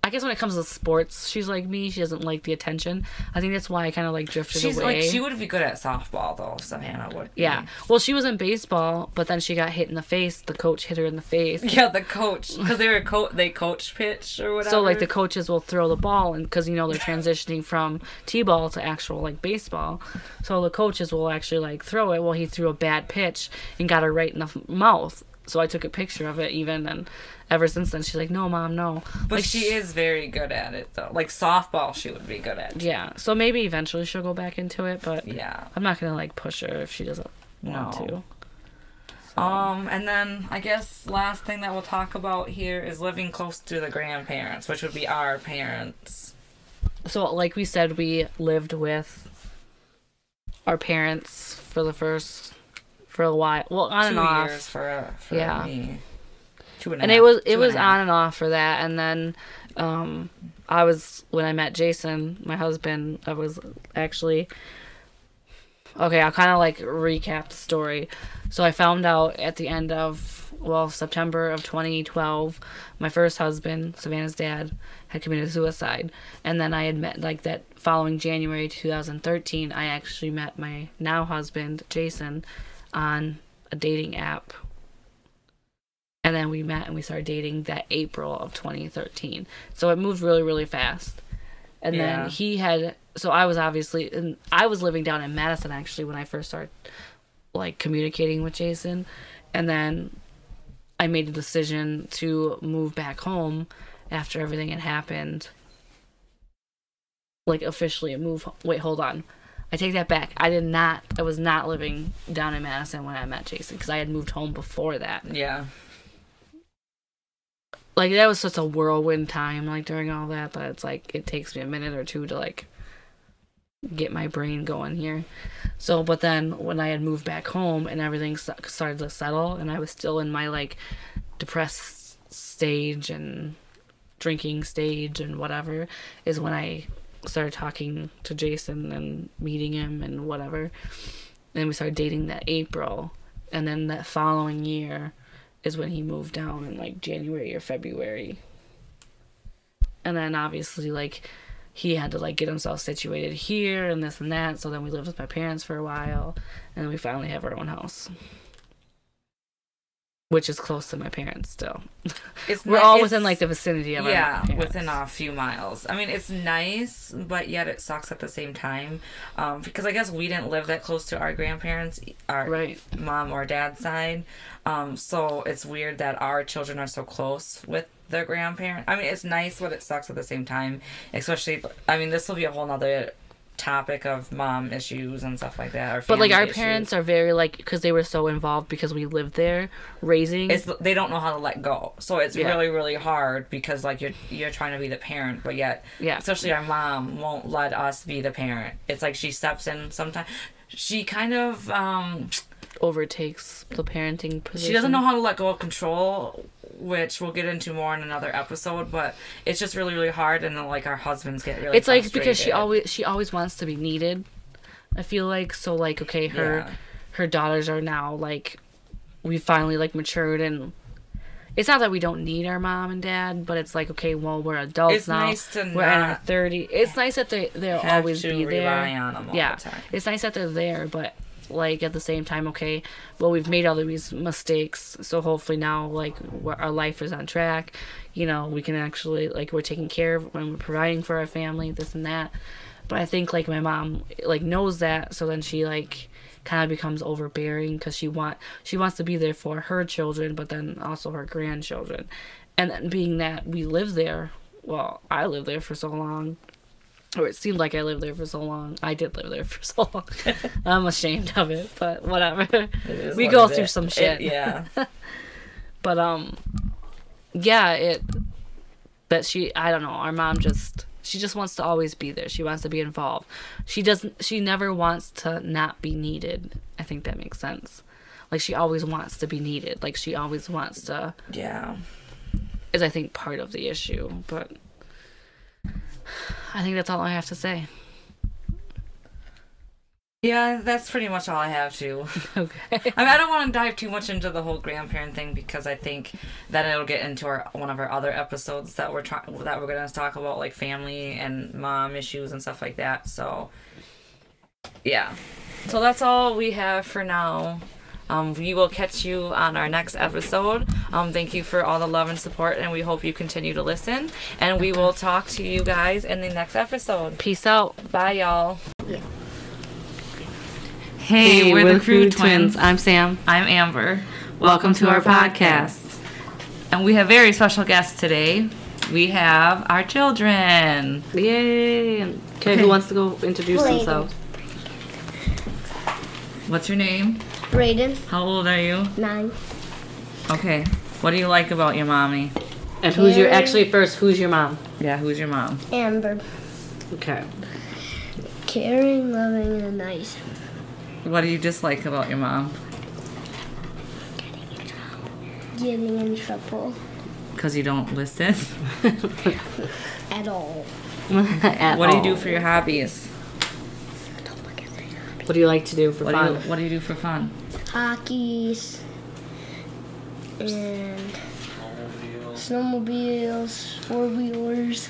I guess when it comes to sports, she's like me. She doesn't like the attention. I think that's why I kind of like drifted She's away. like she would be good at softball though. Savannah would. be. yeah. Well, she was in baseball, but then she got hit in the face. The coach hit her in the face. Yeah, the coach because they were co- they coach pitch or whatever. So like the coaches will throw the ball, and because you know they're transitioning from t-ball to actual like baseball, so the coaches will actually like throw it. Well, he threw a bad pitch and got her right in the f- mouth. So I took a picture of it even, and ever since then she's like, "No, mom, no." but like, she is very good at it though. Like softball, she would be good at. Yeah. So maybe eventually she'll go back into it, but Yeah. I'm not gonna like push her if she doesn't want No. to. Um, and then I guess last thing that we'll talk about here is living close to the grandparents, which would be our parents. So like we said, we lived with our parents for the first for a while. Well, on and Two off. years for, uh, for Yeah. me. Two and a and half- it was it and was on and off for that and then um i was when i met jason my husband i was actually okay i'll kind of like recap the story so i found out at the end of well september of 2012 my first husband savannah's dad had committed suicide and then i had met like that following january 2013 i actually met my now husband jason on a dating app and then we met and we started dating that April of 2013. So it moved really, really fast. And Yeah. then he had, so I was obviously, and I was living down in Madison actually when I first started like communicating with Jason. And then I made the decision to move back home after everything had happened. Like officially move. Wait, hold on. I take that back. I did not. I was not living down in Madison when I met Jason because I had moved home before that Yeah. like that was such a whirlwind time like during all that that it's like it takes me a minute or two to like get my brain going here so but then when i had moved back home and everything started to settle and i was still in my like depressed stage and drinking stage and whatever is when i started talking to jason and meeting him and whatever and we started dating that april and then that following year is when he moved down in like January or February. And then obviously like he had to like get himself situated here and this and that. So then we lived with my parents for a while and then we finally have our own house. Which is close to my parents still. [laughs] It's We're ni- all within like the vicinity of yeah, our parents. within a few miles. I mean, it's nice, but yet it sucks at the same time. Um, because I guess we didn't live that close to our grandparents, our Right. mom or dad's side. Um, so it's weird that our children are so close with their grandparents. I mean, it's nice, but it sucks at the same time. Especially, I mean, this will be a whole nother topic of mom issues and stuff like that. Or But like our issues. parents are very like because they were so involved because we lived there raising it's they don't know how to let go so it's Yeah. really really hard because like you're you're trying to be the parent but yet Yeah. especially our mom won't let us be the parent it's like she steps in sometimes she kind of um overtakes the parenting position. she doesn't know how to let go of control which we'll get into more in another episode but it's just really really hard and then like our husbands get really it's like because she always she always wants to be needed i feel like so like okay her Yeah. her daughters are now like we finally like matured and it's not that we don't need our mom and dad but it's like okay well we're adults It's now nice to we're in our 30 it's nice that they they'll always be there rely on 'em all yeah the time. it's nice that they're there but like at the same time okay? Well we've made all these mistakes so hopefully now like our life is on track. You know we can actually like we're taking care of when we're providing for our family this and that. But i think like my mom like knows that so then she like kind of becomes overbearing because she want she wants to be there for her children but then also her grandchildren. And then being that we live there well i lived there for so long or it seemed like I lived there for so long. I did live there [laughs] for so long. [laughs] I'm ashamed of it, but whatever. It we go through is. some It- shit. yeah [laughs] But um, yeah, it. That she, I don't know. Our mom just, she just wants to always be there. She wants to be involved. She doesn't. She never wants to not be needed. I think that makes sense. Like she always wants to be needed. Like she always wants to. Yeah. Is I think part of the issue, but. I think that's all I have to say. Yeah, that's pretty much all I have too. Okay. [laughs] I mean, I don't want to dive too much into the whole grandparent thing because I think that it'll get into our one of our other episodes that we're trying that we're gonna talk about like family and mom issues and stuff like that. So, yeah. So that's all we have for now. Um, we will catch you on our next episode. Um, thank you for all the love and support, and we hope you continue to listen. And we will talk to you guys in the next episode. Peace out. Bye, y'all. Yeah. Hey, we're, the Crew Twins. I'm Sam. I'm Amber. Welcome, to, our, podcast. And we have very special guests today. We have our children. Yay! Okay, Okay. who wants to go introduce Braden. themselves? What's your name? Braden, How old are you? nine. Okay. What do you like about your mommy? And who's your actually first? Who's your mom? Yeah, who's your mom? Amber, Okay. caring, loving, and nice. What do you dislike about your mom? Getting in trouble Getting in trouble. Because you don't listen. [laughs] at all. [laughs] At what do you all. do for your hobbies? Don't look at me. What do you like to do for What do fun? you What do you do for fun? Hockeys and snowmobiles, four wheelers,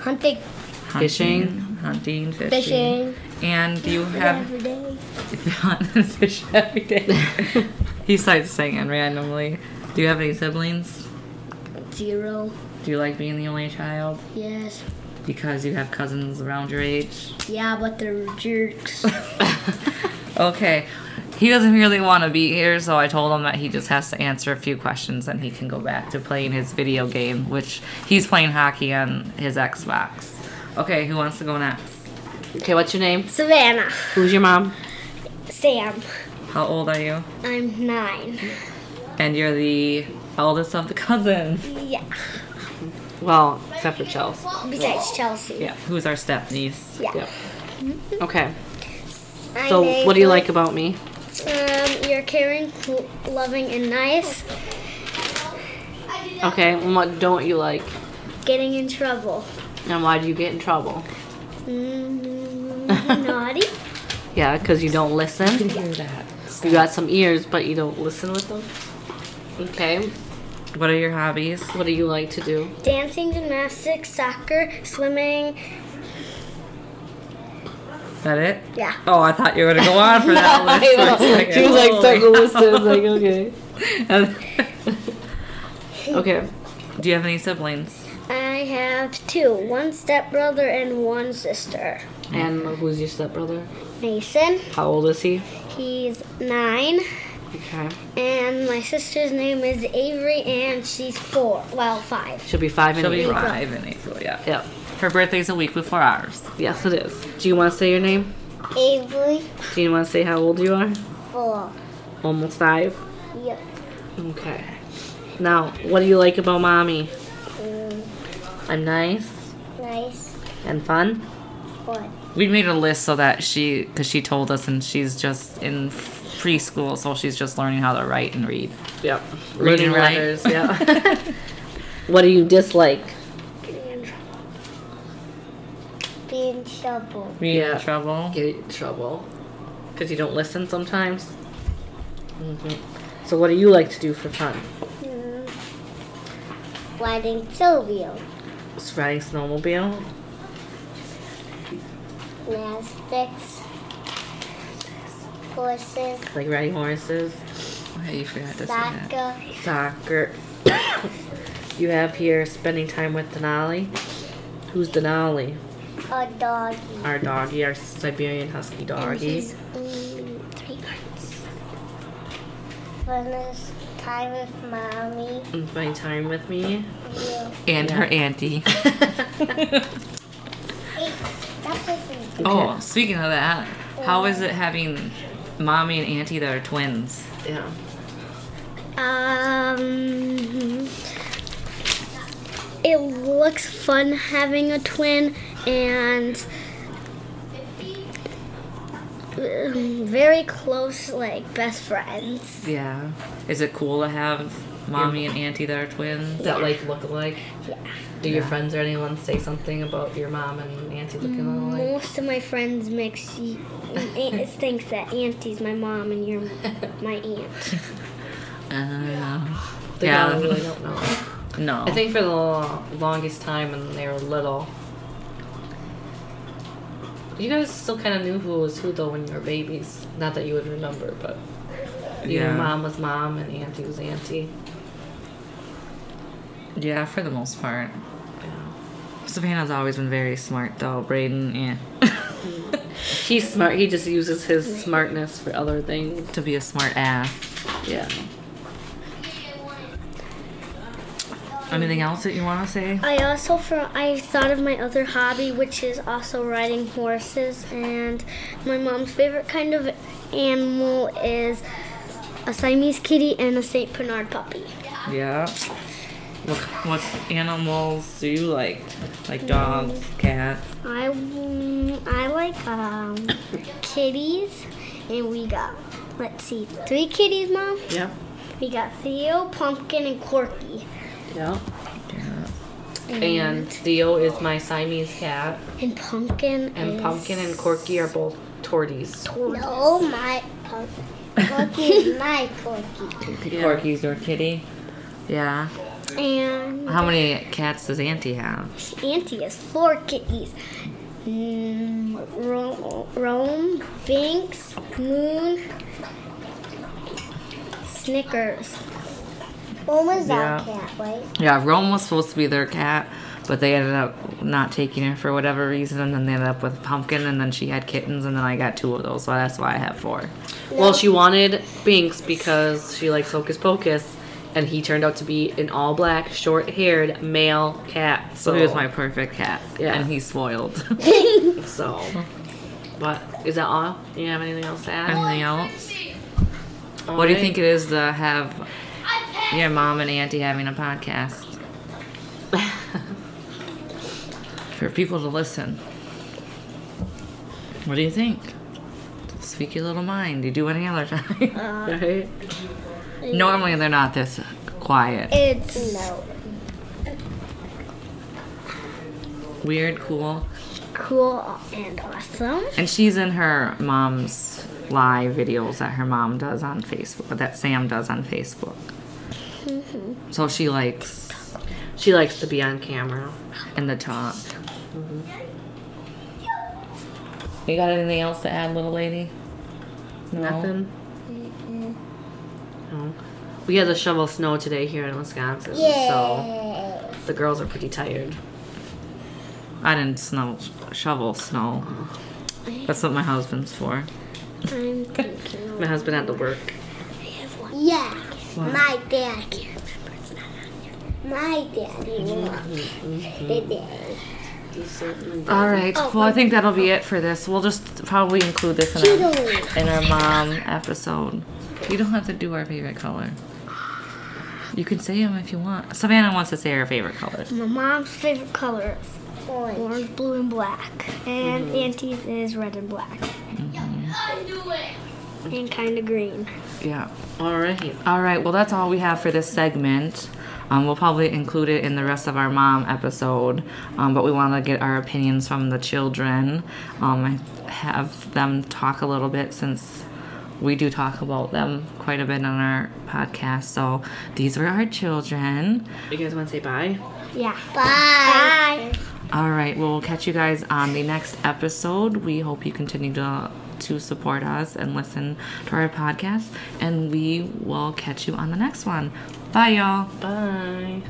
hunting, Fishing. hunting, fishing. fishing, And do you have every day. [laughs] fish every day? [laughs] he starts singing randomly. Do you have any siblings? Zero. Do you like being the only child? Yes. Because you have cousins around your age? Yeah, but they're jerks. [laughs] Okay. He doesn't really want to be here, so I told him that he just has to answer a few questions and he can go back to playing his video game, which he's playing hockey on his Xbox. Okay, who wants to go next? Okay, what's your name? Savannah. Who's your mom? Sam. How old are you? I'm nine. And you're the eldest of the cousins. Yeah. Well, except for Chelsea. Besides Chelsea. Yeah. Who's our step niece? Yeah. Yep. Okay. I'm So, what do you like about me? Um, you're caring, loving, and nice. Okay, and what don't you like? Getting in trouble. And why do you get in trouble? Mm, [laughs] naughty. Yeah, because you don't listen. hear that. You got some ears, but you don't listen with them. Okay. What are your hobbies? What do you like to do? Dancing, gymnastics, soccer, swimming. Is that it? Yeah. Oh, I thought you were going to go on for [laughs] that list for a she was like starting to listen. I was like, [laughs] okay. [laughs] Okay. Do you have any siblings? I have two. One stepbrother and one sister. And who's your stepbrother? Mason. How old is he? He's nine. Okay. And my sister's name is Avery, and she's four. Well, five. She'll be five in She'll be April. five in April, yeah. Yep. Her birthday's a week before ours. Yes, it is. Do you want to say your name? Avery, Do you want to say how old you are? four. Almost five. Yep. Okay. Now, what do you like about mommy? Mm, I'm nice nice. and fun. What? We made a list so that she, because she told us, and she's just in preschool, so she's just learning how to write and read. Yep. Read and write. letters. Yeah. [laughs] what do you dislike? Getting in trouble. Be in trouble. Be Yeah. in trouble. Get in trouble because you don't listen sometimes. hmm So, what do you like to do for fun? Mm. Riding Sylvia. Just riding snowmobile. Gymnastics. Horses. Like riding horses. Okay, you forgot to say that. Soccer. Soccer. you have here spending time with Denali. Who's Denali? A doggy. Our doggy, our Siberian Husky And doggy. he's mm, three months. Funnest time with mommy. And spending time with me. Yeah. And her auntie. [laughs] Hey, that doesn't. Oh, speaking of that, how is it having mommy and auntie that are twins? Yeah. Um. It looks fun having a twin and um, very close, like best friends. Yeah. Is it cool to have mommy and auntie that are twins? That like look alike. Yeah. Do your friends or anyone say something about your mom and auntie looking alike? Most of my friends mix y- aunt thinks that auntie's my mom and you're [laughs] my aunt. [laughs] Uh, They Yeah. all really don't know. no. I think for the longest time when they were little, you guys still kind of knew who was who though when you were babies. Not that you would remember, but your Yeah. mom was mom and auntie was auntie. Yeah, for the most part. Yeah. Savannah's always been very smart though. Braden, yeah. [laughs] He's smart. He just uses his smartness for other things. to be a smart ass. Yeah. Anything else that you want to say? I also for I thought of my other hobby, which is also riding horses. And my mom's favorite kind of animal is a Siamese kitty and a Saint Bernard puppy. Yeah. What, what animals do you like? Like dogs, cats? I mm, I like um, kitties, and we got let's see, three kitties, mom. Yeah. We got Theo, Pumpkin, and Corky. Yeah. And Theo is my Siamese cat, And Pumpkin and is Pumpkin and Corky are both torties. No, my Pumpkin. [laughs] Corky is my Corky. Yeah. Corky's your kitty. Yeah. And How many cats does Auntie have? Auntie has four kitties. Mm, Ro- Rome, Binks, Moon, Snickers. Rome was that cat, right? Yeah, Rome was supposed to be their cat, but they ended up not taking her for whatever reason, and then they ended up with Pumpkin, and then she had kittens, and then I got two of those, so that's why I have four. Well, she wanted Binks because she likes Hocus Pocus, and he turned out to be an all black, short haired male cat. So he was my perfect cat, Yeah. and he's spoiled. [laughs] [laughs] So. But is that all? Do you have anything else to add? Anything else? What do you think it is to have your mom and auntie having a podcast? [laughs] For people to listen. What do you think? Speak your little mind. Do you do any other time. Right? Normally they're not this quiet. It's no. Weird, cool. cool and awesome. And she's in her mom's live videos that her mom does on Facebook, that Sam does on Facebook. Mm-hmm. So she likes She likes to be on camera. in the talk. Mm-hmm. You got anything else to add, little lady? No? Nothing? No. We had to shovel snow today here in Wisconsin, so the girls are pretty tired. I didn't snow shovel snow. That's what my husband's for. I'm thinking. [laughs] My husband had to work. Yeah, my dad. I can't remember. It's not on here. My daddy. Mm-hmm. The day. All right. Oh, well, I think that'll be oh. it for this. We'll just probably include this in our, in our mom episode. You don't have to do our favorite color. You can say them if you want. Savannah wants to say her favorite colors. My mom's favorite color is orange, blue, and black. And mm-hmm. Auntie's is red and black. Mm-hmm. And kind of green. Yeah. All right. All right. Well, that's all we have for this segment. Um, we'll probably include it in the rest of our mom episode, um, but we want to get our opinions from the children. Um, I have them talk a little bit since we do talk about them quite a bit on our podcast. So these were our children. You guys want to say bye? Yeah. Bye. Bye. All right. Well, we'll catch you guys on the next episode. We hope you continue to to support us and listen to our podcast, and we will catch you on the next one. Bye, y'all. Bye.